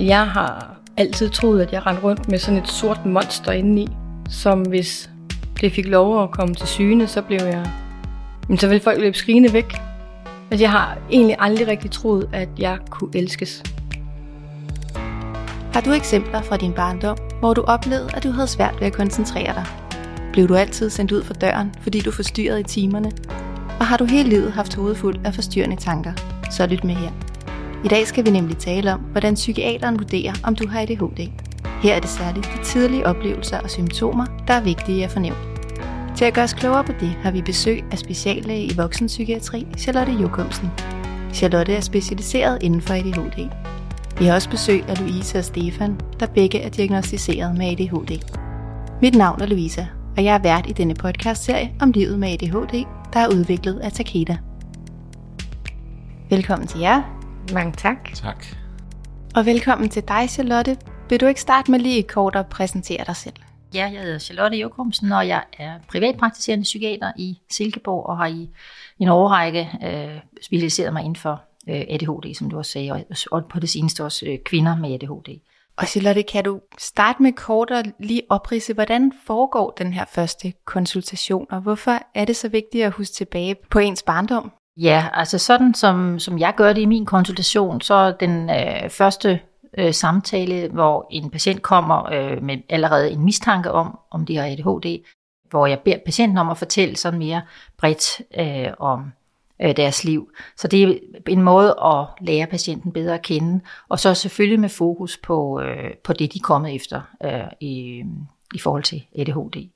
Jeg har altid troet, at jeg rendte rundt med sådan et sort monster indeni, som hvis det fik lov at komme til syne, så blev jeg... Men så ville folk løbe skrigende væk. Altså, jeg har egentlig aldrig rigtig troet, at jeg kunne elskes. Har du eksempler fra din barndom, hvor du oplevede, at du havde svært ved at koncentrere dig? Blev du altid sendt ud for døren, fordi du forstyrrede i timerne? Og har du hele livet haft hovedet fuld af forstyrrende tanker? Så lyt med her. I dag skal vi nemlig tale om, hvordan psykiateren vurderer, om du har ADHD. Her er det særligt de tidlige oplevelser og symptomer, der er vigtige at fornævne. Til at gøre os klogere på det, har vi besøg af speciallæge i voksenpsykiatri, Charlotte Jokumsen. Charlotte er specialiseret inden for ADHD. Vi har også besøg af Louise og Stefan, der begge er diagnostiseret med ADHD. Mit navn er Louisa, og jeg er vært i denne podcast-serie om livet med ADHD, der er udviklet af Takeda. Velkommen til jer, mange tak. Tak. og velkommen til dig, Charlotte. Vil du ikke starte med lige kort at præsentere dig selv? Ja, jeg hedder Charlotte Jokumsen, og jeg er privatpraktiserende psykiater i Silkeborg, og har i en årrække øh, specialiseret mig inden for øh, ADHD, som du også sagde, og, og på det seneste også øh, kvinder med ADHD. Og Charlotte, kan du starte med kort at lige oprise, hvordan foregår den her første konsultation, og hvorfor er det så vigtigt at huske tilbage på ens barndom? Ja, altså sådan som, som jeg gør det i min konsultation, så er den øh, første øh, samtale, hvor en patient kommer øh, med allerede en mistanke om, om de har ADHD, hvor jeg beder patienten om at fortælle sådan mere bredt øh, om øh, deres liv. Så det er en måde at lære patienten bedre at kende, og så selvfølgelig med fokus på, øh, på det, de er kommet efter øh, i, i forhold til ADHD.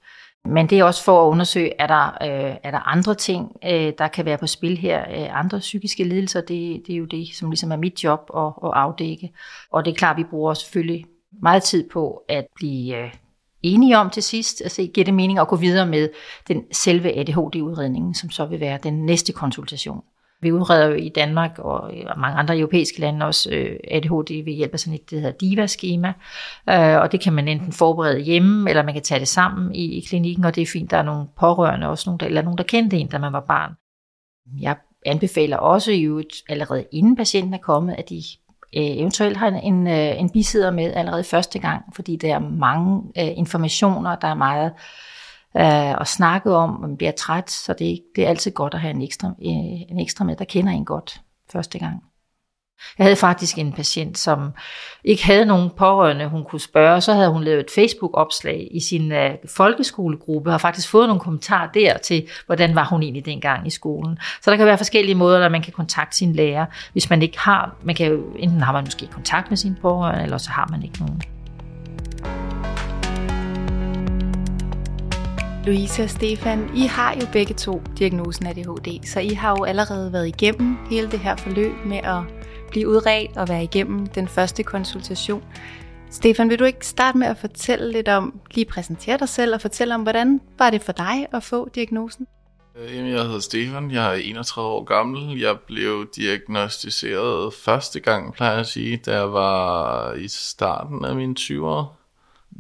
Men det er også for at undersøge, er der, øh, er der andre ting, øh, der kan være på spil her, øh, andre psykiske lidelser, det, det er jo det, som ligesom er mit job at, at afdække. Og det er klart, vi bruger selvfølgelig meget tid på at blive øh, enige om til sidst, altså giver det mening at gå videre med den selve ADHD-udredningen, som så vil være den næste konsultation. Vi udreder jo i Danmark og i mange andre europæiske lande også øh, ADHD ved hjælp af sådan et, det hedder DIVA-skema, øh, og det kan man enten forberede hjemme, eller man kan tage det sammen i, i klinikken, og det er fint, der er nogle pårørende, også nogle, der, eller nogen, der kendte en, da man var barn. Jeg anbefaler også jo allerede inden patienten er kommet, at de øh, eventuelt har en, en, øh, en bisidder med allerede første gang, fordi der er mange øh, informationer, der er meget øh, øh, og snakke om, man bliver træt, så det, det er altid godt at have en ekstra, øh, en ekstra med, der kender en godt første gang. Jeg havde faktisk en patient, som ikke havde nogen pårørende, hun kunne spørge. Så havde hun lavet et Facebook-opslag i sin øh, folkeskolegruppe, og har faktisk fået nogle kommentarer der til, hvordan var hun egentlig dengang i skolen. Så der kan være forskellige måder, at man kan kontakte sin lærer, hvis man ikke har, man kan jo, enten har man måske kontakt med sine pårørende, eller så har man ikke nogen. Louise og Stefan, I har jo begge to diagnosen ADHD, så I har jo allerede været igennem hele det her forløb med at blive udredt og være igennem den første konsultation. Stefan, vil du ikke starte med at fortælle lidt om, lige præsentere dig selv og fortælle om, hvordan var det for dig at få diagnosen? Øh, jamen, jeg hedder Stefan, jeg er 31 år gammel. Jeg blev diagnostiseret første gang, plejer jeg at sige, da jeg var i starten af mine 20'ere.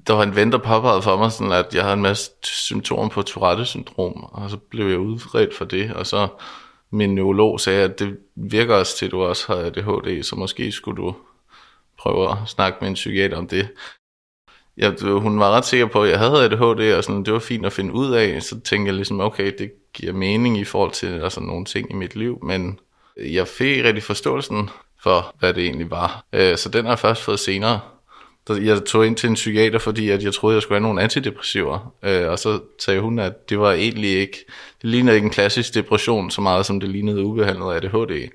Der var en ven, der påpegede for mig, sådan at jeg havde en masse symptomer på Tourette-syndrom, og så blev jeg udredt for det, og så min neurolog sagde, at det virker også til, at du også har ADHD, så måske skulle du prøve at snakke med en psykiater om det. Jeg, hun var ret sikker på, at jeg havde ADHD, og sådan, det var fint at finde ud af. Så tænkte jeg ligesom, okay, det giver mening i forhold til altså, nogle ting i mit liv, men jeg fik rigtig forståelsen for, hvad det egentlig var. Øh, så den har jeg først fået senere. Så Jeg tog ind til en psykiater, fordi at jeg troede, jeg skulle have nogle antidepressiver. Øh, Og så sagde hun, at det var egentlig ikke, det lignede ikke en klassisk depression så meget, som det lignede ubehandlet ADHD.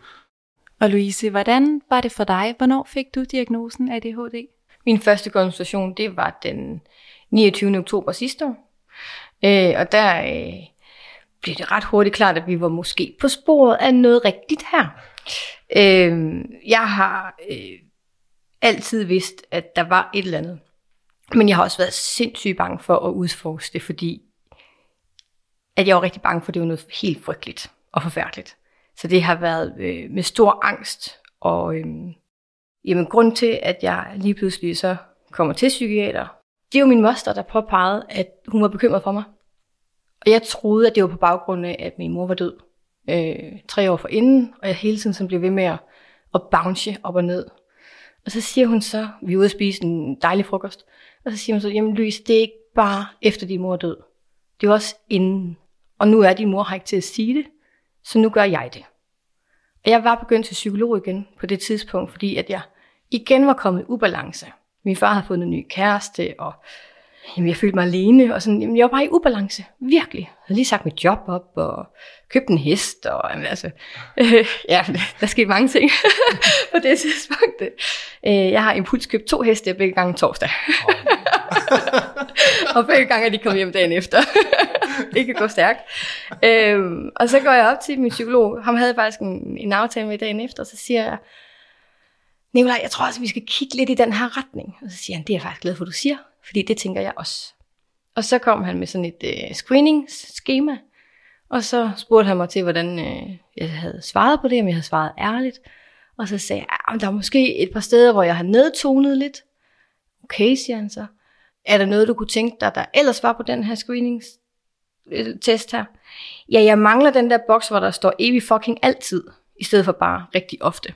Og Louise, hvordan var det for dig? Hvornår fik du diagnosen ADHD? Min første konsultation, det var den 29. oktober sidste år. Øh, og der øh, blev det ret hurtigt klart, at vi var måske på sporet af noget rigtigt her. Øh, jeg har øh, altid vidst, at der var et eller andet. Men jeg har også været sindssygt bange for at udforske det, fordi at jeg var rigtig bange for, at det var noget helt frygteligt og forfærdeligt. Så det har været øh, med stor angst, og øh, jamen, grund til, at jeg lige pludselig så kommer til psykiater, det er jo min moster, der påpegede, at hun var bekymret for mig. Og jeg troede, at det var på baggrund af, at min mor var død øh, tre år forinden, og jeg hele tiden sådan blev ved med at, at bounce op og ned. Og så siger hun så, vi er ude at spise en dejlig frokost, og så siger hun så, jamen Louise, det er ikke bare efter din mor er død. Det er også inden. Og nu er din mor her ikke til at sige det, så nu gør jeg det. Og jeg var begyndt til psykolog igen på det tidspunkt, fordi at jeg igen var kommet i ubalance. Min far havde fået en ny kæreste, og jamen, jeg følte mig alene, og sådan, jamen, jeg var bare i ubalance, virkelig. Jeg havde lige sagt mit job op, og købt en hest, og jamen, altså, øh, ja, der skete mange ting på det tidspunkt. Øh, jeg har impuls købt to heste begge gange torsdag. og begge gange er de kommet hjem dagen efter. det kan gå stærkt. Øhm, og så går jeg op til min psykolog. Ham havde faktisk en, en aftale med dagen efter, og så siger jeg, Nikolaj, jeg tror også, vi skal kigge lidt i den her retning. Og så siger han, det er jeg faktisk glad for, du siger, fordi det tænker jeg også. Og så kom han med sådan et øh, screening-schema, og så spurgte han mig til, hvordan øh, jeg havde svaret på det, om jeg havde svaret ærligt. Og så sagde jeg, ah, at der er måske et par steder, hvor jeg har nedtonet lidt. Okay, siger han så. Er der noget, du kunne tænke dig, der ellers var på den her screeningstest her? Ja, jeg mangler den der boks, hvor der står evig fucking altid, i stedet for bare rigtig ofte.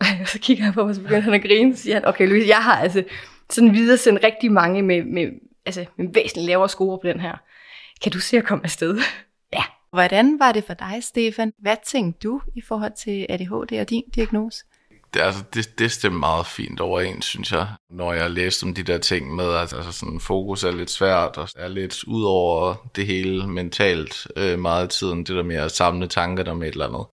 Og så kigger han på mig, og så begynder han at grine, og siger han, okay Louise, jeg har altså sådan videre sendt rigtig mange med, med, altså, med væsentligt lavere score på den her. Kan du se at komme afsted? ja. Hvordan var det for dig, Stefan? Hvad tænkte du i forhold til ADHD og din diagnose? Det, altså, det, det stemmer meget fint overens, synes jeg. Når jeg læste om de der ting med, at altså, sådan, fokus er lidt svært, og er lidt ud over det hele mentalt øh, meget i tiden. Det der med at samle tanker om et eller andet.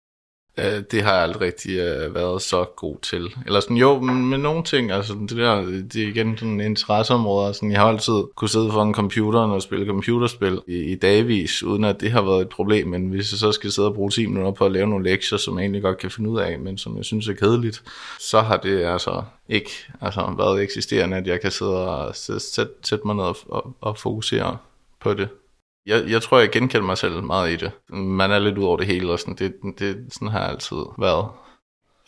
Øh, det har jeg aldrig rigtig øh, været så god til. Eller sådan, jo, men med nogle ting, altså det der, det er igen sådan interesseområder. Sådan, jeg har altid kunne sidde foran computeren og spille computerspil i, i dagvis, uden at det har været et problem. Men hvis jeg så skal sidde og bruge 10 minutter på at lave nogle lektier, som jeg egentlig godt kan finde ud af, men som jeg synes er kedeligt, så har det altså ikke altså, været eksisterende, at jeg kan sidde og sætte, sætte mig ned og, og, og fokusere på det. Jeg, jeg tror, jeg genkender mig selv meget i det. Man er lidt ud over det hele, og sådan, det, det, sådan har jeg altid været.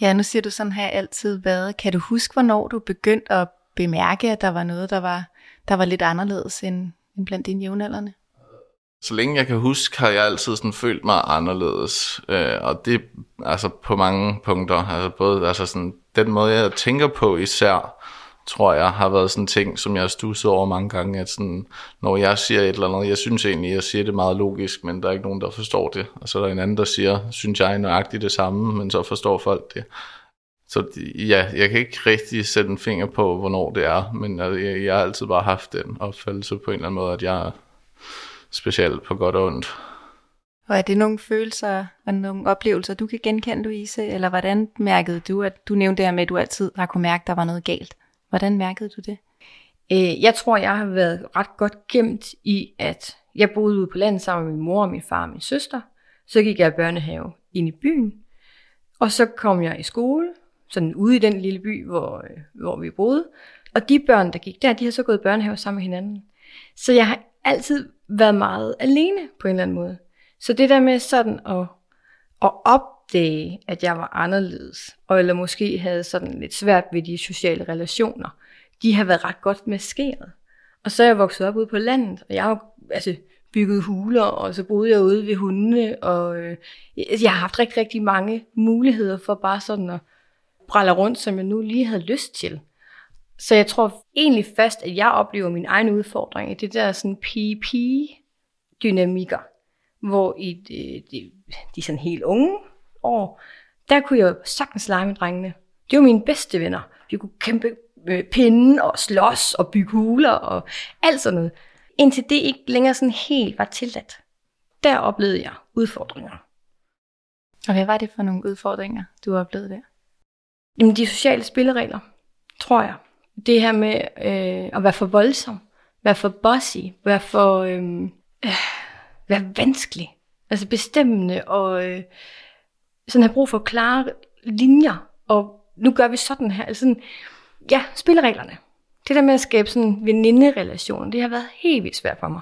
Ja, nu siger du, sådan har jeg altid været. Kan du huske, hvornår du begyndte at bemærke, at der var noget, der var, der var lidt anderledes end, end blandt dine jævnaldrende? Så længe jeg kan huske, har jeg altid sådan følt mig anderledes. Øh, og det altså på mange punkter. Altså både altså sådan, den måde, jeg tænker på især, tror jeg, har været sådan en ting, som jeg har stusset over mange gange, at sådan, når jeg siger et eller andet, jeg synes egentlig, jeg siger det meget logisk, men der er ikke nogen, der forstår det. Og så er der en anden, der siger, synes jeg nøjagtigt det samme, men så forstår folk det. Så ja, jeg kan ikke rigtig sætte en finger på, hvornår det er, men jeg, jeg har altid bare haft den opfattelse på en eller anden måde, at jeg er speciel på godt og ondt. Og er det nogle følelser og nogle oplevelser, du kan genkende, Louise? Eller hvordan mærkede du, at du nævnte det her med, at du altid har kunne mærke, at der var noget galt? Hvordan mærkede du det? Øh, jeg tror, jeg har været ret godt gemt i, at jeg boede ude på landet sammen med min mor, min far og min søster. Så gik jeg i børnehave ind i byen. Og så kom jeg i skole, sådan ude i den lille by, hvor, øh, hvor vi boede. Og de børn, der gik der, de har så gået i børnehave sammen med hinanden. Så jeg har altid været meget alene på en eller anden måde. Så det der med sådan at, at op det, at jeg var anderledes, og eller måske havde sådan lidt svært ved de sociale relationer, de har været ret godt maskeret. Og så er jeg vokset op ude på landet, og jeg har altså, bygget huler, og så boede jeg ude ved hundene, og øh, altså, jeg har haft rigtig, rigtig mange muligheder for bare sådan at brælle rundt, som jeg nu lige havde lyst til. Så jeg tror egentlig fast, at jeg oplever min egen udfordring i det der sådan PP-dynamikker, hvor i øh, de, de, de sådan helt unge år, der kunne jeg sagtens lege med drengene. Det var mine bedste venner. Vi kunne kæmpe med pinden og slås og bygge huler og alt sådan noget. Indtil det ikke længere sådan helt var tilladt. Der oplevede jeg udfordringer. Og hvad var det for nogle udfordringer, du oplevede der? Jamen de sociale spilleregler, tror jeg. Det her med øh, at være for voldsom, være for bossy, være for øh, øh, være vanskelig, altså bestemmende og øh, sådan have brug for klare linjer, og nu gør vi sådan her. Altså sådan, ja, spillereglerne. Det der med at skabe sådan veninde-relationer, det har været helt vildt svært for mig.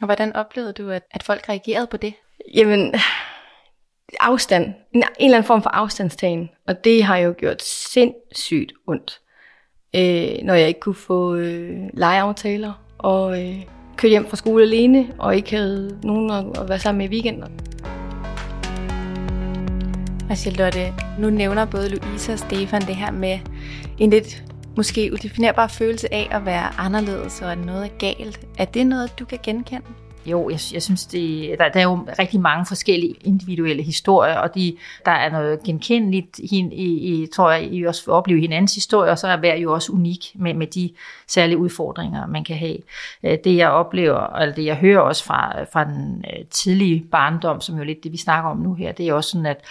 Og hvordan oplevede du, at, at folk reagerede på det? Jamen, afstand. En, en eller anden form for afstandstagen. Og det har jo gjort sindssygt ondt. Øh, når jeg ikke kunne få øh, legeaftaler, og øh, køre hjem fra skole alene, og ikke havde nogen at, at være sammen med i weekenden. Og Charlotte, nu nævner både Louise og Stefan det her med en lidt måske udefinerbar følelse af at være anderledes, og at noget er galt. Er det noget, du kan genkende? Jo, jeg, jeg synes, det, der, der er jo rigtig mange forskellige individuelle historier, og de, der er noget genkendeligt, i, i, tror jeg, I også vil opleve hinandens historie, og så er hver jo også unik med, med de særlige udfordringer, man kan have. Øh, det jeg oplever, eller det jeg hører også fra, fra den øh, tidlige barndom, som jo lidt det, vi snakker om nu her, det er også sådan, at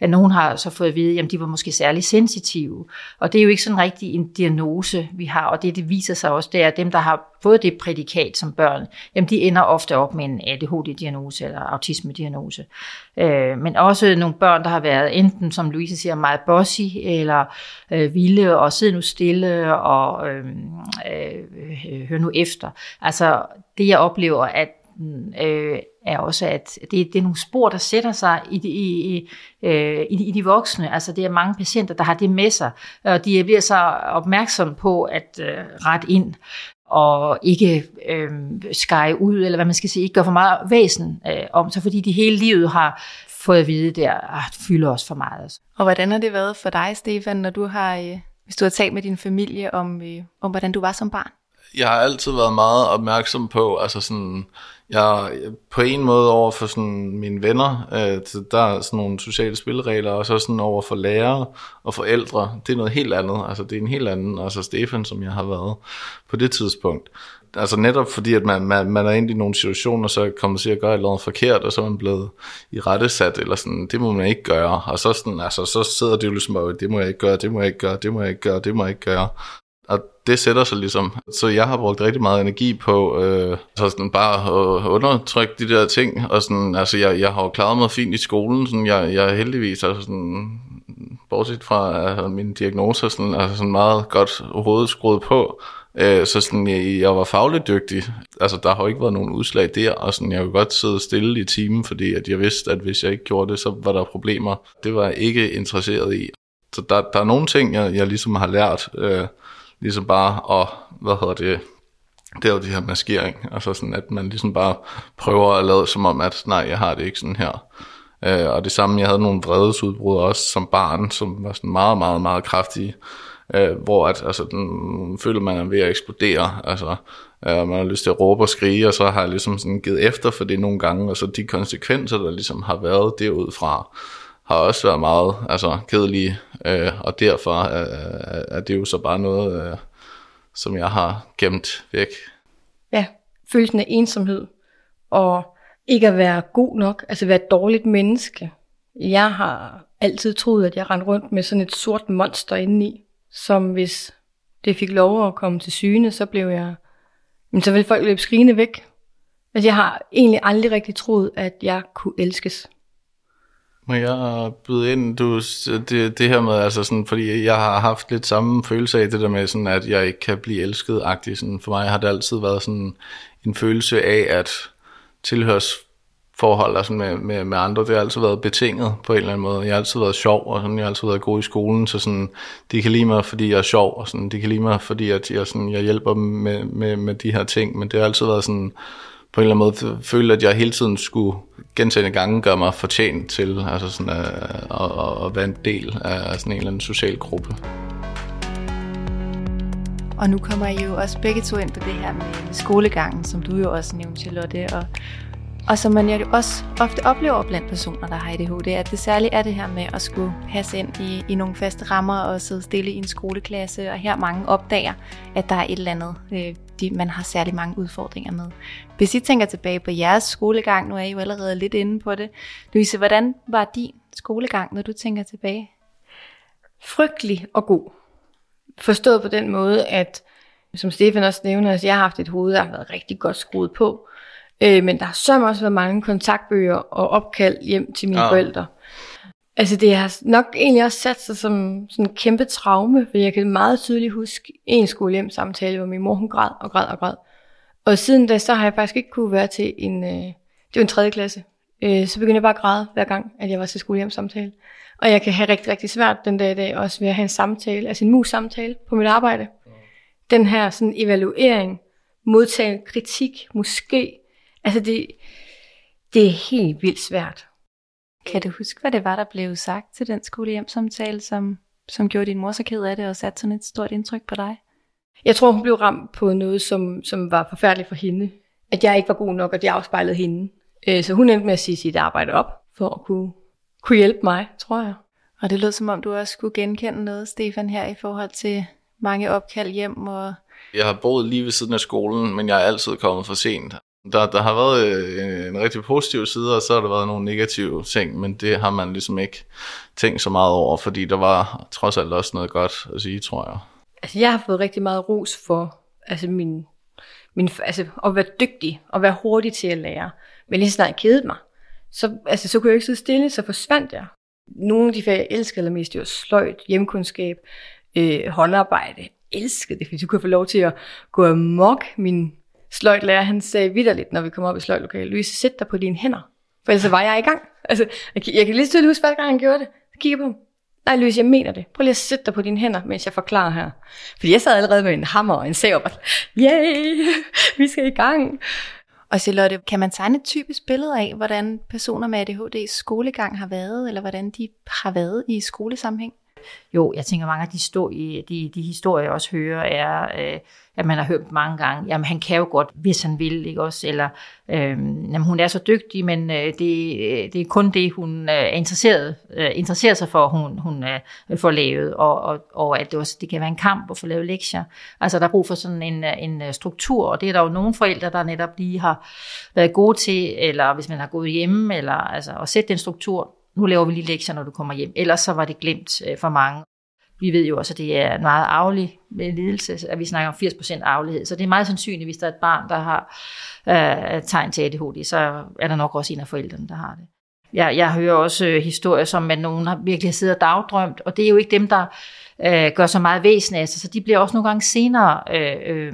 at nogen har så fået at vide, at de var måske særlig sensitive. Og det er jo ikke sådan rigtig en diagnose, vi har, og det, det viser sig også, det er, at dem, der har fået det prædikat som børn, jamen de ender ofte op med en ADHD-diagnose eller autisme-diagnose. Øh, men også nogle børn, der har været enten, som Louise siger, meget bossy, eller øh, vilde og sidde nu stille og øhm, øh, øh, høre nu efter. Altså det, jeg oplever, at øh, er også, at det, det er nogle spor, der sætter sig i de, i, i, øh, i, i de voksne. Altså det er mange patienter, der har det med sig, og de bliver så opmærksomme på at øh, rette ind og ikke øh, skære ud, eller hvad man skal sige, ikke gøre for meget væsen øh, om sig, fordi de hele livet har fået at vide, der at ah, det fylder os for meget. Altså. Og hvordan har det været for dig, Stefan, når du har, øh, hvis du har talt med din familie om, øh, om hvordan du var som barn? Jeg har altid været meget opmærksom på, altså sådan, jeg på en måde over for sådan mine venner, øh, der er sådan nogle sociale spilleregler, og så sådan over for lærere og forældre, det er noget helt andet, altså det er en helt anden, altså Stefan, som jeg har været på det tidspunkt. Altså netop fordi, at man, man, man er inde i nogle situationer, så kommer til at gøre noget forkert, og så er man blevet i rettesat, eller sådan, det må man ikke gøre. Og så, sådan, altså, så sidder det jo ligesom, at det må jeg ikke gøre, det må jeg ikke gøre, det må jeg ikke gøre, det må jeg ikke gøre og det sætter sig ligesom. Så jeg har brugt rigtig meget energi på øh, så sådan bare at undertrykke de der ting. Og sådan, altså jeg, jeg har jo klaret mig fint i skolen. Sådan, jeg, jeg er heldigvis altså sådan, bortset fra altså, mine diagnoser, sådan, altså sådan meget godt hovedet skruet på. Øh, så sådan, jeg, jeg var fagligt dygtig. Altså, der har jo ikke været nogen udslag der, og sådan, jeg kunne godt sidde stille i timen, fordi at jeg vidste, at hvis jeg ikke gjorde det, så var der problemer. Det var jeg ikke interesseret i. Så der, der er nogle ting, jeg, jeg ligesom har lært, øh, ligesom bare at, hvad hedder det, det er jo det her maskering, altså sådan, at man ligesom bare prøver at lade som om, at nej, jeg har det ikke sådan her. Øh, og det samme, jeg havde nogle vredesudbrud også som barn, som var sådan meget, meget, meget kraftige, øh, hvor at, altså, den, føler man er ved at eksplodere, altså, øh, man har lyst til at råbe og skrige, og så har jeg ligesom sådan givet efter for det nogle gange, og så de konsekvenser, der ligesom har været derudfra, har også været meget altså, kedelige, øh, og derfor øh, er, er det jo så bare noget, øh, som jeg har gemt væk. Ja, følelsen af ensomhed, og ikke at være god nok, altså være et dårligt menneske. Jeg har altid troet, at jeg rendte rundt med sådan et sort monster indeni, som hvis det fik lov at komme til syne, så blev jeg, men så ville folk løbe skrigende væk. Altså jeg har egentlig aldrig rigtig troet, at jeg kunne elskes. Må jeg byde ind, du, det, det her med, altså sådan, fordi jeg har haft lidt samme følelse af det der med, sådan, at jeg ikke kan blive elsket -agtig. Sådan, for mig har det altid været sådan en følelse af, at tilhørsforhold altså med, med, med andre, det har altid været betinget på en eller anden måde. Jeg har altid været sjov, og sådan, jeg har altid været god i skolen, så sådan, de kan lide mig, fordi jeg er sjov, og sådan, de kan lide mig, fordi at jeg, sådan, jeg hjælper dem med, med, med de her ting, men det har altid været sådan, på en eller anden måde følte, at jeg hele tiden skulle gentagende gange gøre mig fortjent til altså sådan, øh, at, at, at være en del af sådan en eller anden social gruppe. Og nu kommer I jo også begge to ind på det her med skolegangen, som du jo også nævnte, Charlotte, og og som man jo også ofte oplever blandt personer, der har ADHD, at det særligt er det her med at skulle passe ind i, i nogle faste rammer og sidde stille i en skoleklasse, og her mange opdager, at der er et eller andet, øh, de, man har særlig mange udfordringer med. Hvis I tænker tilbage på jeres skolegang, nu er I jo allerede lidt inde på det. Louise, hvordan var din skolegang, når du tænker tilbage? Frygtelig og god. Forstået på den måde, at som Stefan også nævner, at jeg har haft et hoved, der har været rigtig godt skruet på. Øh, men der har så også været mange kontaktbøger og opkald hjem til mine ja. forældre. Altså det har nok egentlig også sat sig som sådan en kæmpe traume, for jeg kan meget tydeligt huske en skolehjem samtale, hvor min mor hun græd og græd og græd. Og siden da, så har jeg faktisk ikke kunne være til en, øh, det var en tredje klasse. Øh, så begyndte jeg bare at græde hver gang, at jeg var til skolehjem samtale. Og jeg kan have rigtig, rigtig svært den dag i dag også ved at have en samtale, altså en mus-samtale på mit arbejde. Den her sådan evaluering, modtage kritik, måske, Altså det, det er helt vildt svært. Kan du huske, hvad det var, der blev sagt til den skolehjemsamtale, som, som gjorde din mor så ked af det og satte sådan et stort indtryk på dig? Jeg tror, hun blev ramt på noget, som, som var forfærdeligt for hende. At jeg ikke var god nok, og det afspejlede hende. Øh, så hun endte med at sige sit arbejde op, for at kunne, kunne hjælpe mig, tror jeg. Og det lød som om, du også skulle genkende noget, Stefan, her i forhold til mange opkald hjem. Og... Jeg har boet lige ved siden af skolen, men jeg er altid kommet for sent. Der, der har været øh, en, en rigtig positiv side, og så har der været nogle negative ting, men det har man ligesom ikke tænkt så meget over, fordi der var trods alt også noget godt at sige, tror jeg. Altså, jeg har fået rigtig meget ros for altså min, min, altså, at være dygtig og være hurtig til at lære. Men lige snart kedede mig, så, altså, så kunne jeg ikke sidde stille, så forsvandt jeg. Nogle af de fag, jeg elskede allermest, det var sløjt, hjemkundskab, øh, håndarbejde. Jeg elskede det, fordi du kunne få lov til at gå amok. Min sløjtlærer, han sagde vidderligt, når vi kom op i sløjtlokalet, Louise, sæt dig på dine hænder. For ellers var jeg i gang. Altså, jeg, jeg kan lige tydeligt huske, hver gang han gjorde det. Så kigger på ham. Nej, Louise, jeg mener det. Prøv lige at sætte dig på dine hænder, mens jeg forklarer her. Fordi jeg sad allerede med en hammer og en sav og bare, yay, vi skal i gang. Og Charlotte, kan man tegne et typisk billede af, hvordan personer med ADHD skolegang har været, eller hvordan de har været i skolesammenhæng? Jo, jeg tænker mange af de, stå, de, de historier, jeg også hører, er, øh, at man har hørt mange gange, jamen han kan jo godt, hvis han vil, ikke også? Eller øh, jamen, hun er så dygtig, men øh, det, øh, det er kun det, hun øh, er interesseret, øh, interesserer sig for, hun, hun øh, får lavet, og, og, og at det, også, det kan være en kamp at få lavet lektier. Altså der er brug for sådan en, øh, en øh, struktur, og det er der jo nogle forældre, der netop lige har været gode til, eller hvis man har gået hjemme, eller altså at sætte den struktur, nu laver vi lige lektier, når du kommer hjem. Ellers så var det glemt øh, for mange. Vi ved jo også, at det er en meget arvelig lidelse, at vi snakker om 80% arvelighed. Så det er meget sandsynligt, hvis der er et barn, der har øh, tegn til ADHD, så er der nok også en af forældrene, der har det. Jeg, jeg hører også øh, historier, som at nogen har virkelig siddet og dagdrømt, og det er jo ikke dem, der øh, gør så meget væsen af sig, så de bliver også nogle gange senere øh, øh,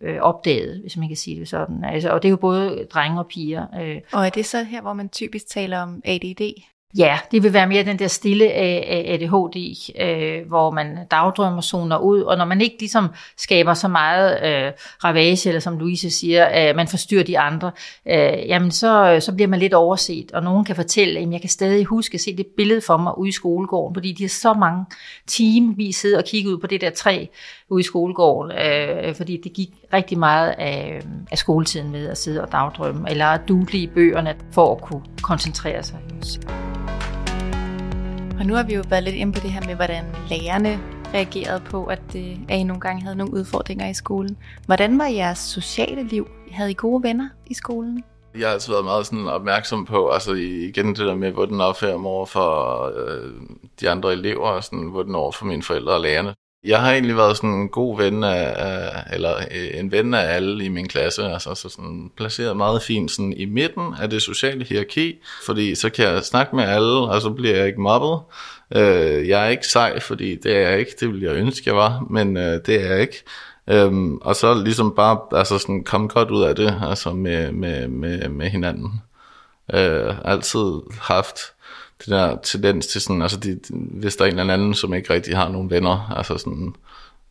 øh, opdaget, hvis man kan sige det sådan. Altså, og det er jo både drenge og piger. Øh. Og er det så her, hvor man typisk taler om ADD? Ja, det vil være mere den der stille ADHD, øh, hvor man dagdrømmer zoner ud, og når man ikke ligesom skaber så meget øh, ravage, eller som Louise siger, øh, man forstyrrer de andre, øh, jamen så, så bliver man lidt overset, og nogen kan fortælle, at jeg kan stadig huske at se det billede for mig ude i skolegården, fordi de har så mange vi sidder og kigger ud på det der træ ude i skolegården, øh, fordi det gik rigtig meget af, af skoletiden med at sidde og dagdrømme, eller at i bøgerne for at kunne koncentrere sig. Og nu har vi jo været lidt inde på det her med, hvordan lærerne reagerede på, at, øh, at I nogle gange havde nogle udfordringer i skolen. Hvordan var jeres sociale liv? Havde I gode venner i skolen? Jeg har altid været meget sådan opmærksom på, altså igen det der med, hvordan opfører mig over for øh, de andre elever, og sådan, hvordan over for mine forældre og lærerne. Jeg har egentlig været sådan en god ven af, eller øh, en ven af alle i min klasse, altså så sådan placeret meget fint sådan i midten af det sociale hierarki, fordi så kan jeg snakke med alle, og så bliver jeg ikke mobbet. Øh, jeg er ikke sej, fordi det er jeg ikke, det ville jeg ønske, jeg var, men øh, det er jeg ikke. Øhm, og så ligesom bare altså sådan komme godt ud af det, altså med, med, med, med hinanden. Øh, altid haft det der tendens til sådan, altså de, hvis der er en eller anden, som ikke rigtig har nogen venner, altså sådan,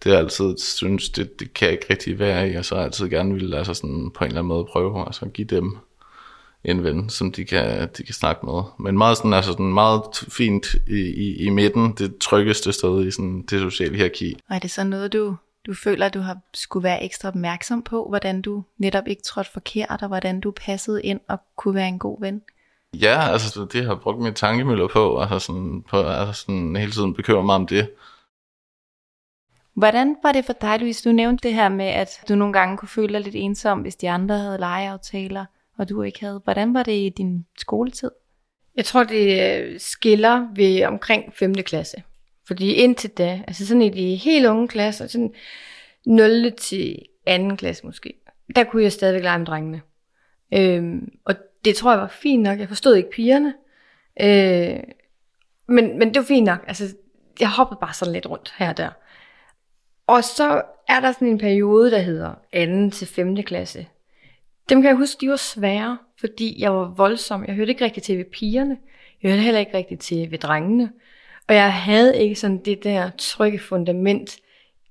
det er altid, synes, det, det kan jeg ikke rigtig være i, og så altid gerne vil altså sådan på en eller anden måde prøve, altså give dem en ven, som de kan, de kan snakke med. Men meget sådan, altså sådan meget fint i, i, i midten, det tryggeste sted i sådan det sociale hierarki. Og er det så noget, du, du føler, du har skulle være ekstra opmærksom på, hvordan du netop ikke trådte forkert, og hvordan du passede ind og kunne være en god ven? Ja, altså det har jeg brugt mine tankemøller på, altså sådan, på, altså sådan hele tiden bekymrer mig om det. Hvordan var det for dig, Louise? Du nævnte det her med, at du nogle gange kunne føle dig lidt ensom, hvis de andre havde legeaftaler, og du ikke havde. Hvordan var det i din skoletid? Jeg tror, det øh, skiller ved omkring 5. klasse. Fordi indtil da, altså sådan i de helt unge klasser, sådan 0. til 2. klasse måske, der kunne jeg stadigvæk lege med drengene. Øhm, og det tror jeg var fint nok. Jeg forstod ikke pigerne. Øh, men, men det var fint nok. Altså, jeg hoppede bare sådan lidt rundt her og der. Og så er der sådan en periode, der hedder 2. til 5. klasse. Dem kan jeg huske, de var svære, fordi jeg var voldsom. Jeg hørte ikke rigtig til ved pigerne. Jeg hørte heller ikke rigtig til ved drengene. Og jeg havde ikke sådan det der trygge fundament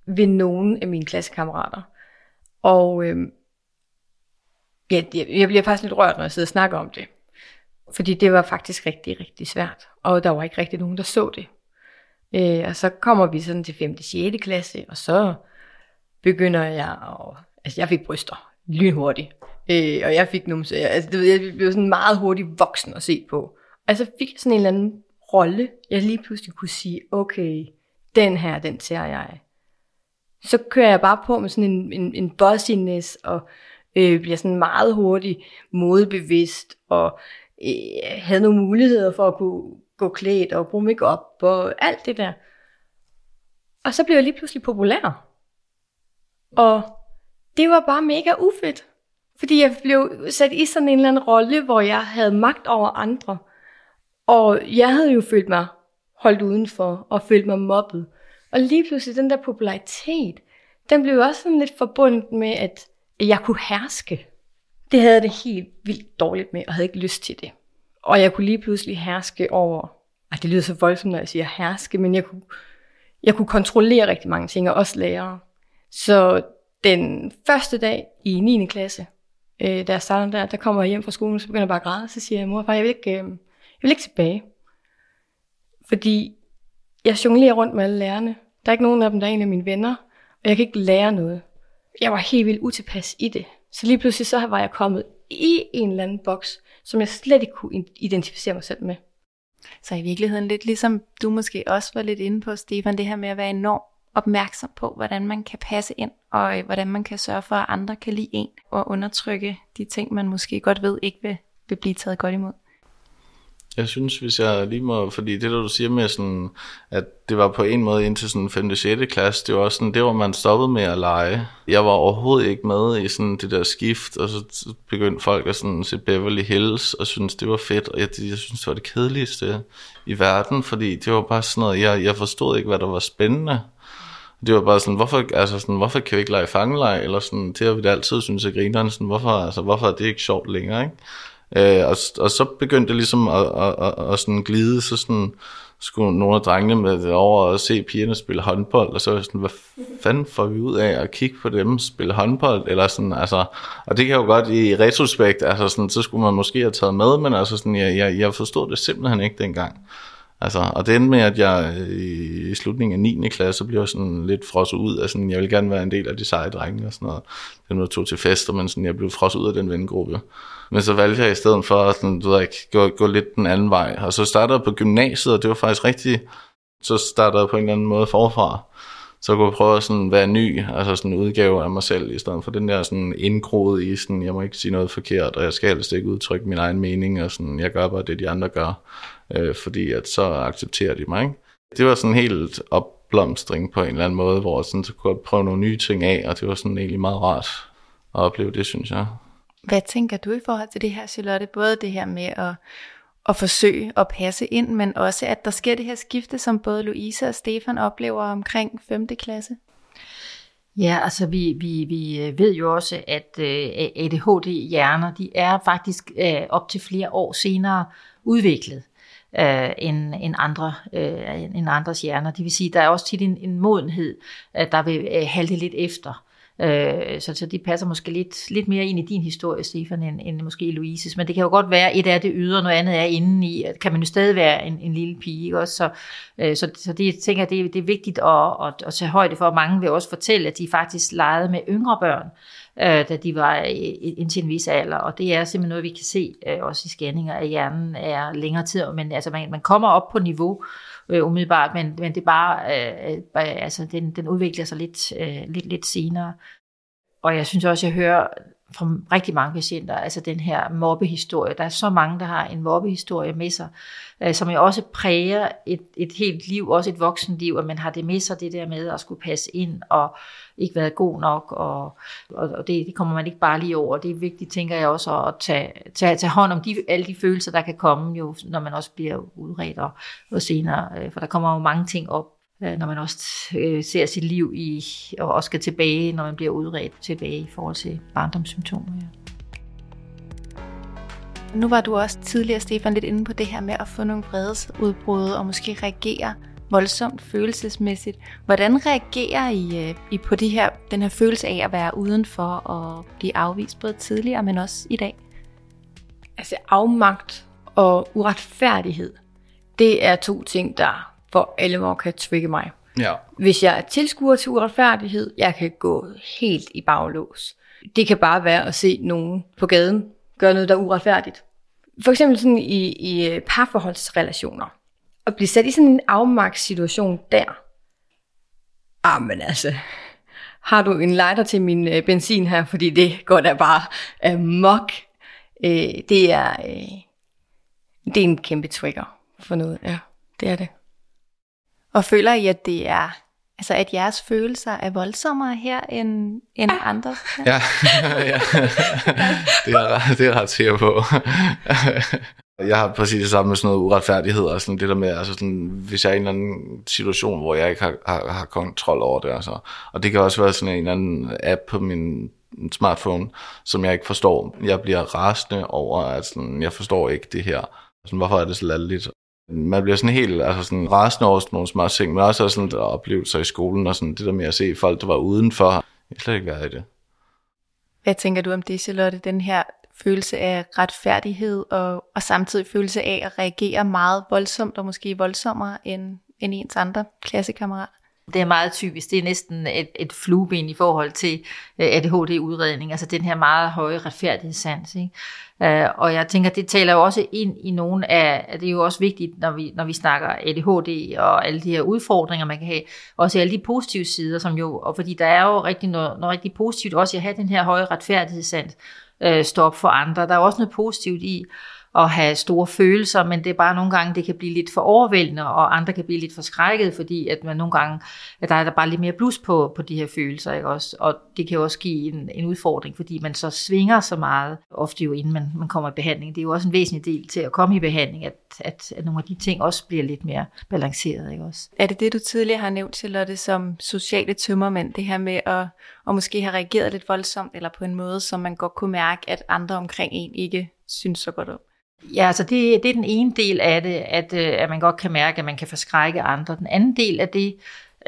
ved nogen af mine klassekammerater. Og øh, ja, jeg bliver faktisk lidt rørt, når jeg sidder og snakker om det. Fordi det var faktisk rigtig, rigtig svært. Og der var ikke rigtig nogen, der så det. Øh, og så kommer vi sådan til 5. 6. klasse, og så begynder jeg at... Altså, jeg fik bryster lynhurtigt. Øh, og jeg fik nogle... Altså, det, jeg blev sådan meget hurtigt voksen at se på. Altså fik jeg sådan en eller anden rolle, jeg lige pludselig kunne sige, okay, den her, den ser jeg. Så kører jeg bare på med sådan en, en, en bossiness, og øh, bliver sådan meget hurtigt modebevidst, og øh, havde nogle muligheder for at kunne gå klædt og bruge makeup og alt det der. Og så blev jeg lige pludselig populær. Og det var bare mega ufedt. Fordi jeg blev sat i sådan en eller anden rolle, hvor jeg havde magt over andre. Og jeg havde jo følt mig holdt udenfor og følt mig mobbet. Og lige pludselig den der popularitet, den blev også sådan lidt forbundet med, at jeg kunne herske. Det havde jeg det helt vildt dårligt med, og havde ikke lyst til det. Og jeg kunne lige pludselig herske over, ej, det lyder så voldsomt, når jeg siger herske, men jeg kunne, jeg kunne kontrollere rigtig mange ting, og også lære. Så den første dag i 9. klasse, øh, da jeg starter der, der kommer jeg hjem fra skolen, så begynder jeg bare at græde, så siger jeg, mor og far, jeg vil ikke, øh, jeg vil ikke tilbage. Fordi jeg jonglerer rundt med alle lærerne. Der er ikke nogen af dem, der er en af mine venner, og jeg kan ikke lære noget. Jeg var helt vildt utilpas i det. Så lige pludselig så var jeg kommet i en eller anden boks, som jeg slet ikke kunne identificere mig selv med. Så i virkeligheden lidt ligesom du måske også var lidt inde på, Stefan, det her med at være enormt opmærksom på, hvordan man kan passe ind, og øh, hvordan man kan sørge for, at andre kan lide en, og undertrykke de ting, man måske godt ved ikke vil, vil blive taget godt imod. Jeg synes, hvis jeg lige må, fordi det der du siger med sådan, at det var på en måde indtil sådan 5. 6. klasse, det var også sådan, det var man stoppede med at lege. Jeg var overhovedet ikke med i sådan det der skift, og så begyndte folk at sådan se Beverly Hills, og synes det var fedt, og jeg, jeg synes det var det kedeligste i verden, fordi det var bare sådan noget, jeg, jeg forstod ikke, hvad der var spændende. Det var bare sådan, hvorfor, altså sådan, hvorfor kan vi ikke lege fangelej, eller sådan, det har vi da altid synes at grineren, sådan, hvorfor, altså, hvorfor er det ikke sjovt længere, ikke? Øh, og, og så begyndte det ligesom at, at, at, at sådan glide, så sådan, skulle nogle af drengene med over og se pigerne spille håndbold, og så var sådan, hvad fanden får vi ud af at kigge på dem spille håndbold, eller sådan, altså, og det kan jo godt i retrospekt, altså sådan, så skulle man måske have taget med, men altså sådan, jeg, jeg, jeg forstod det simpelthen ikke dengang. Altså, og det endte med, at jeg øh, i, slutningen af 9. klasse blev sådan lidt frosset ud af sådan, jeg ville gerne være en del af de seje drenge og sådan noget. Den var tog til fester, men sådan, jeg blev frosset ud af den vennegruppe. Men så valgte jeg i stedet for at sådan, du ved ikke, gå, gå lidt den anden vej. Og så startede jeg på gymnasiet, og det var faktisk rigtig, så startede jeg på en eller anden måde forfra. Så kunne jeg prøve at sådan være ny, altså sådan en udgave af mig selv, i stedet for den der sådan indgroet i sådan, jeg må ikke sige noget forkert, og jeg skal helst ikke udtrykke min egen mening, og sådan, jeg gør bare det, de andre gør, øh, fordi at så accepterer de mig, ikke? Det var sådan helt opblomstring på en eller anden måde, hvor sådan, så kunne jeg prøve nogle nye ting af, og det var sådan egentlig meget rart at opleve det, synes jeg. Hvad tænker du i forhold til det her, Charlotte? Både det her med at, at forsøge at passe ind, men også at der sker det her skifte, som både Louise og Stefan oplever omkring 5. klasse? Ja, altså vi, vi, vi øh, ved jo også, at øh, ADHD-hjerner, de er faktisk øh, op til flere år senere udviklet øh, end, end, andre, øh, end andres hjerner. Det vil sige, der er også tit en, en modenhed, øh, der vil øh, halte lidt efter. Øh, så, så de passer måske lidt, lidt mere ind i din historie, Stefan, end, end måske Louises. Men det kan jo godt være, et af det ydre, noget andet er inde i. Kan man jo stadig være en, en lille pige, ikke også? Så, øh, så, så det, jeg tænker det, det er vigtigt at, at, at tage højde for. Mange vil også fortælle, at de faktisk legede med yngre børn, øh, da de var indtil en vis alder. Og det er simpelthen noget, vi kan se øh, også i scanninger, at hjernen er længere tid. Men altså, man, man kommer op på niveau, øh, umiddelbart, men, men det er bare, øh, øh, altså den, den udvikler sig lidt, øh, lidt, lidt senere. Og jeg synes også, jeg hører fra rigtig mange patienter, altså den her mobbehistorie. Der er så mange, der har en mobbehistorie med sig, øh, som jo også præger et, et helt liv, også et voksenliv, at man har det med sig, det der med at skulle passe ind og ikke været god nok, og, og, og det, det kommer man ikke bare lige over. Det er vigtigt, tænker jeg også, at tage, tage, tage hånd om de, alle de følelser, der kan komme, jo, når man også bliver udredt og, og senere, øh, for der kommer jo mange ting op, øh, når man også øh, ser sit liv i, og også skal tilbage, når man bliver udredt tilbage i forhold til barndomssymptomer. Ja. Nu var du også tidligere, Stefan, lidt inde på det her med at få nogle vredesudbrud og måske reagere voldsomt følelsesmæssigt. Hvordan reagerer I, øh, I på de her, den her følelse af at være udenfor og blive afvist både tidligere, men også i dag? Altså afmagt og uretfærdighed, det er to ting, der for alvor kan trigge mig. Ja. Hvis jeg er tilskuer til uretfærdighed, jeg kan gå helt i baglås. Det kan bare være at se nogen på gaden gøre noget, der er uretfærdigt. For eksempel sådan i, i parforholdsrelationer. At blive sat i sådan en afmagtssituation der. Ah, men altså, har du en lighter til min øh, benzin her, fordi det går da bare amok. Øh, det er øh, det er en kæmpe trigger for noget. Ja, det er det. Og føler I, at det er, altså at jeres følelser er voldsommere her end, end andre? Ja, ja. det er, det er ret sikker på. Jeg har præcis det samme med sådan noget uretfærdighed og sådan det der med, altså sådan, hvis jeg er i en eller anden situation, hvor jeg ikke har, har, har kontrol over det, altså. Og det kan også være sådan en eller anden app på min smartphone, som jeg ikke forstår. Jeg bliver rasende over, at sådan, jeg forstår ikke det her. Sådan, hvorfor er det så latterligt? Man bliver sådan helt altså sådan rasende over sådan nogle små ting, men også sådan der oplevelser i skolen, og sådan det der med at se folk, der var udenfor. Jeg har slet ikke været i det. Hvad tænker du om det, Charlotte? Den her følelse af retfærdighed, og, og samtidig følelse af at reagere meget voldsomt, og måske voldsommere end, end ens andre klassekammerater? Det er meget typisk. Det er næsten et, et flueben i forhold til øh, ADHD-udredning. Altså den her meget høje retfærdighedssans. Ikke? Øh, og jeg tænker, det taler jo også ind i nogle af, det er jo også vigtigt, når vi, når vi snakker ADHD og alle de her udfordringer, man kan have, også alle de positive sider, som jo, og fordi der er jo rigtig noget, noget rigtig positivt også i at have den her høje retfærdighedssans, Øh, stå stop for andre. Der er også noget positivt i at have store følelser, men det er bare nogle gange, det kan blive lidt for overvældende, og andre kan blive lidt forskrækket, fordi at man nogle gange, at der er der bare lidt mere blus på, på de her følelser, ikke også? Og det kan jo også give en, en udfordring, fordi man så svinger så meget, ofte jo inden man, man kommer i behandling. Det er jo også en væsentlig del til at komme i behandling, at, at, at nogle af de ting også bliver lidt mere balanceret, ikke også? Er det det, du tidligere har nævnt, Charlotte, som sociale tømmermænd, det her med at, at måske have reageret lidt voldsomt, eller på en måde, som man godt kunne mærke, at andre omkring en ikke synes så godt om? Ja, altså det, det er den ene del af det, at, øh, at man godt kan mærke, at man kan forskrække andre. Den anden del af det,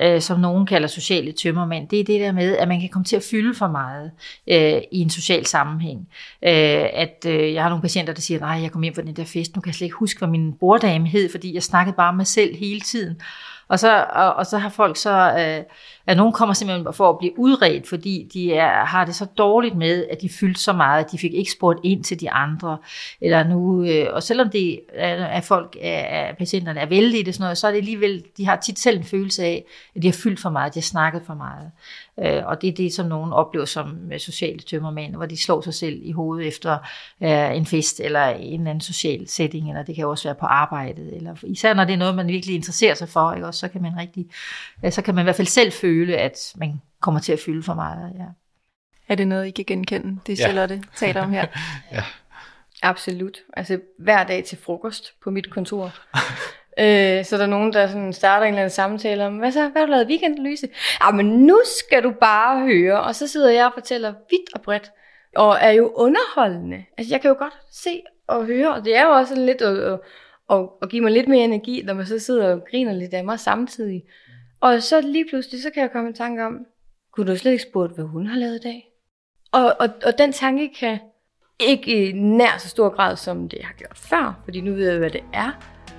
øh, som nogen kalder sociale tømmermænd, det er det der med, at man kan komme til at fylde for meget øh, i en social sammenhæng. Øh, at øh, jeg har nogle patienter, der siger, nej, jeg kom hjem fra den der fest, nu kan jeg slet ikke huske, hvad min borddame hed, fordi jeg snakkede bare med mig selv hele tiden. Og så, og, og så har folk så, øh, at nogen kommer simpelthen for at blive udredt, fordi de er, har det så dårligt med, at de fyldte så meget, at de fik ikke spurgt ind til de andre. Eller nu, øh, og selvom det er, at folk, at patienterne er vældige, det sådan noget, så er det alligevel, de har tit selv en følelse af, at de har fyldt for meget, at de har snakket for meget. Øh, og det er det, som nogen oplever som øh, sociale tømmermænd, hvor de slår sig selv i hovedet efter øh, en fest, eller en eller anden social setting, eller det kan også være på arbejdet, eller især når det er noget, man virkelig interesserer sig for, ikke? Også, så kan man rigtig, øh, så kan man i hvert fald selv føle, at man kommer til at fylde for meget. Ja. Er det noget, I kan genkende, det Charlotte ja. taler om her? ja. Absolut. Altså hver dag til frokost på mit kontor. øh, så der er nogen, der sådan starter en eller anden samtale om, hvad så, hvad har du lavet weekend, Louise? Ja, men nu skal du bare høre. Og så sidder jeg og fortæller vidt og bredt, og er jo underholdende. Altså jeg kan jo godt se og høre, og det er jo også lidt at, at, at, at give mig lidt mere energi, når man så sidder og griner lidt af mig samtidig. Og så lige pludselig, så kan jeg komme i tanke om, kunne du slet ikke spurgt, hvad hun har lavet i dag? Og, og, og den tanke kan ikke i nær så stor grad, som det har gjort før, fordi nu ved jeg, hvad det er.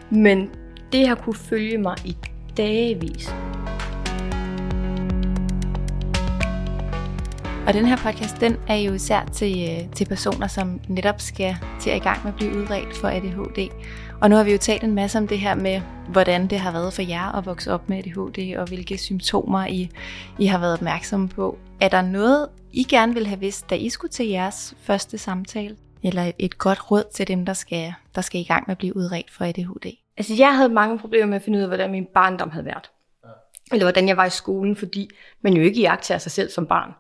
Men det har kunne følge mig i dagevis. Og den her podcast, den er jo især til, øh, til personer, som netop skal til at i gang med at blive udredt for ADHD. Og nu har vi jo talt en masse om det her med, hvordan det har været for jer at vokse op med ADHD, og hvilke symptomer I, I har været opmærksomme på. Er der noget, I gerne vil have vidst, da I skulle til jeres første samtale? Eller et, et godt råd til dem, der skal, der skal i gang med at blive udredt for ADHD? Altså, jeg havde mange problemer med at finde ud af, hvordan min barndom havde været. Ja. Eller hvordan jeg var i skolen, fordi man jo ikke jagter sig selv som barn.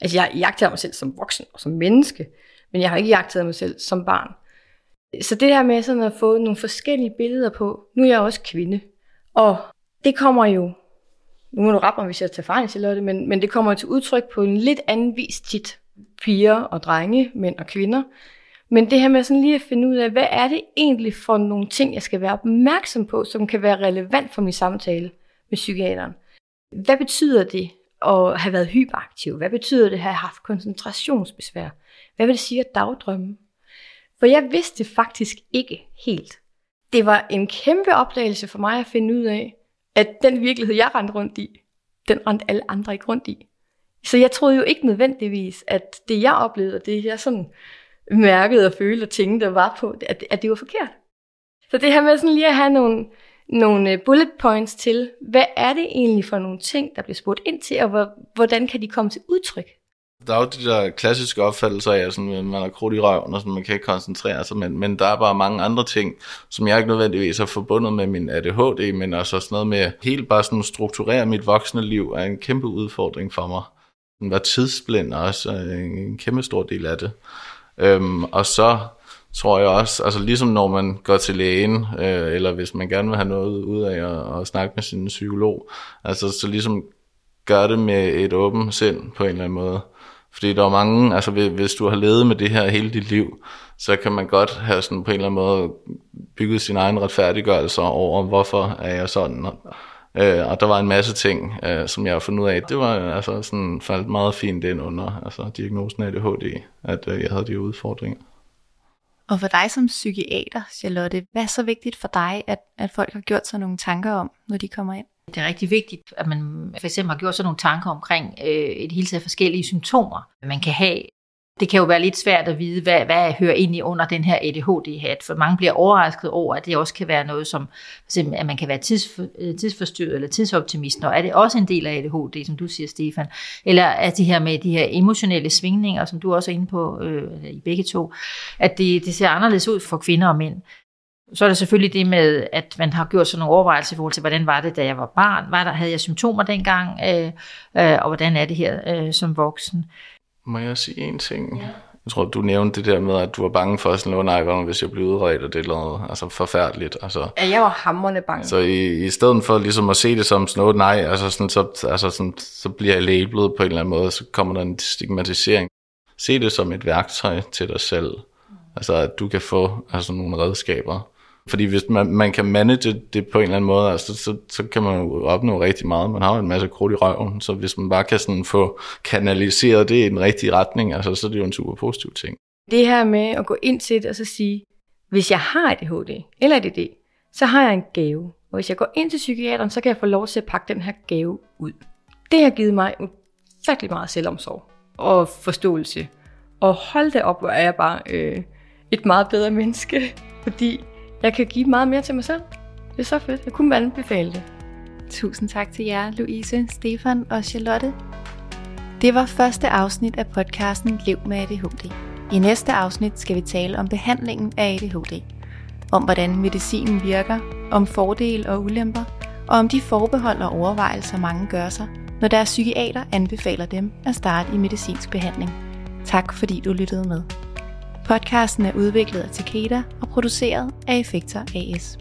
Altså, jeg jagter mig selv som voksen og som menneske, men jeg har ikke jagtet mig selv som barn. Så det her med sådan at få nogle forskellige billeder på, nu er jeg også kvinde, og det kommer jo, nu må du rette mig, hvis jeg tager fejl, Charlotte, men, men det kommer til udtryk på en lidt anden vis tit. Piger og drenge, mænd og kvinder. Men det her med sådan lige at finde ud af, hvad er det egentlig for nogle ting, jeg skal være opmærksom på, som kan være relevant for min samtale med psykiateren. Hvad betyder det at have været hyperaktiv? Hvad betyder det at have haft koncentrationsbesvær? Hvad vil det sige at dagdrømme? For jeg vidste faktisk ikke helt. Det var en kæmpe opdagelse for mig at finde ud af, at den virkelighed, jeg rendte rundt i, den rendte alle andre ikke rundt i. Så jeg troede jo ikke nødvendigvis, at det jeg oplevede, og det jeg sådan mærkede og følte og tænkte var på, at, at det var forkert. Så det her med sådan lige at have nogle, nogle øh, bullet points til, hvad er det egentlig for nogle ting, der bliver spurgt ind til, og hvordan kan de komme til udtryk? Der er jo de der klassiske opfattelser af, at man har krudt i røven, og sådan, man kan ikke koncentrere sig, men, men der er bare mange andre ting, som jeg ikke nødvendigvis har forbundet med min ADHD, men også sådan noget med helt bare sådan strukturere mit voksne liv, er en kæmpe udfordring for mig. Den var tidsblind også øh, en kæmpe stor del af det. Øhm, og så tror jeg også, altså ligesom når man går til lægen, øh, eller hvis man gerne vil have noget ud af at, at snakke med sin psykolog, altså så ligesom gør det med et åbent sind på en eller anden måde. Fordi der er mange, altså hvis du har levet med det her hele dit liv, så kan man godt have sådan på en eller anden måde bygget sin egen retfærdiggørelse over, hvorfor er jeg sådan. Øh, og der var en masse ting, øh, som jeg har fundet ud af. Det var altså sådan faldt meget fint ind under altså, diagnosen af ADHD, at øh, jeg havde de udfordringer. Og for dig som psykiater, Charlotte, hvad er så vigtigt for dig, at, at folk har gjort sig nogle tanker om, når de kommer ind? Det er rigtig vigtigt, at man for eksempel har gjort sådan nogle tanker omkring øh, et hele taget forskellige symptomer, man kan have det kan jo være lidt svært at vide, hvad, hvad hører ind i under den her ADHD-hat, for mange bliver overrasket over, at det også kan være noget som, for at man kan være tidsfor, øh, tidsforstyrret eller tidsoptimist, og er det også en del af ADHD, som du siger, Stefan? Eller er det her med de her emotionelle svingninger, som du også er inde på øh, i begge to, at det, det ser anderledes ud for kvinder og mænd? Så er der selvfølgelig det med, at man har gjort sådan nogle overvejelser i forhold til, hvordan var det, da jeg var barn? Var der, havde jeg symptomer dengang? Øh, øh, og hvordan er det her øh, som voksen? Må jeg sige en ting? Ja. Jeg tror, du nævnte det der med, at du var bange for sådan noget, nej, hvis jeg blev udredt, og det er noget altså forfærdeligt. Altså, ja, jeg var hammerne bange. Så i, i stedet for ligesom at se det som sådan noget, nej, altså sådan, så, altså sådan, så bliver jeg labelet på en eller anden måde, så kommer der en stigmatisering. Se det som et værktøj til dig selv. Altså, at du kan få altså, nogle redskaber, fordi hvis man, man kan manage det på en eller anden måde, altså, så, så kan man jo opnå rigtig meget. Man har jo en masse krudt i røven, så hvis man bare kan sådan få kanaliseret det i den rigtige retning, altså, så er det jo en super positiv ting. Det her med at gå ind til det og så sige, hvis jeg har ADHD eller ADD, så har jeg en gave. Og hvis jeg går ind til psykiateren, så kan jeg få lov til at pakke den her gave ud. Det har givet mig ufattelig meget selvomsorg og forståelse. Og hold det op, hvor er jeg bare øh, et meget bedre menneske, fordi jeg kan give meget mere til mig selv. Det er så fedt. Jeg kunne anbefale det. Tusind tak til jer, Louise, Stefan og Charlotte. Det var første afsnit af podcasten Lev med ADHD. I næste afsnit skal vi tale om behandlingen af ADHD. Om hvordan medicinen virker, om fordele og ulemper, og om de forbehold og overvejelser mange gør sig, når deres psykiater anbefaler dem at starte i medicinsk behandling. Tak fordi du lyttede med. Podcasten er udviklet af Takeda og produceret af Effektor AS.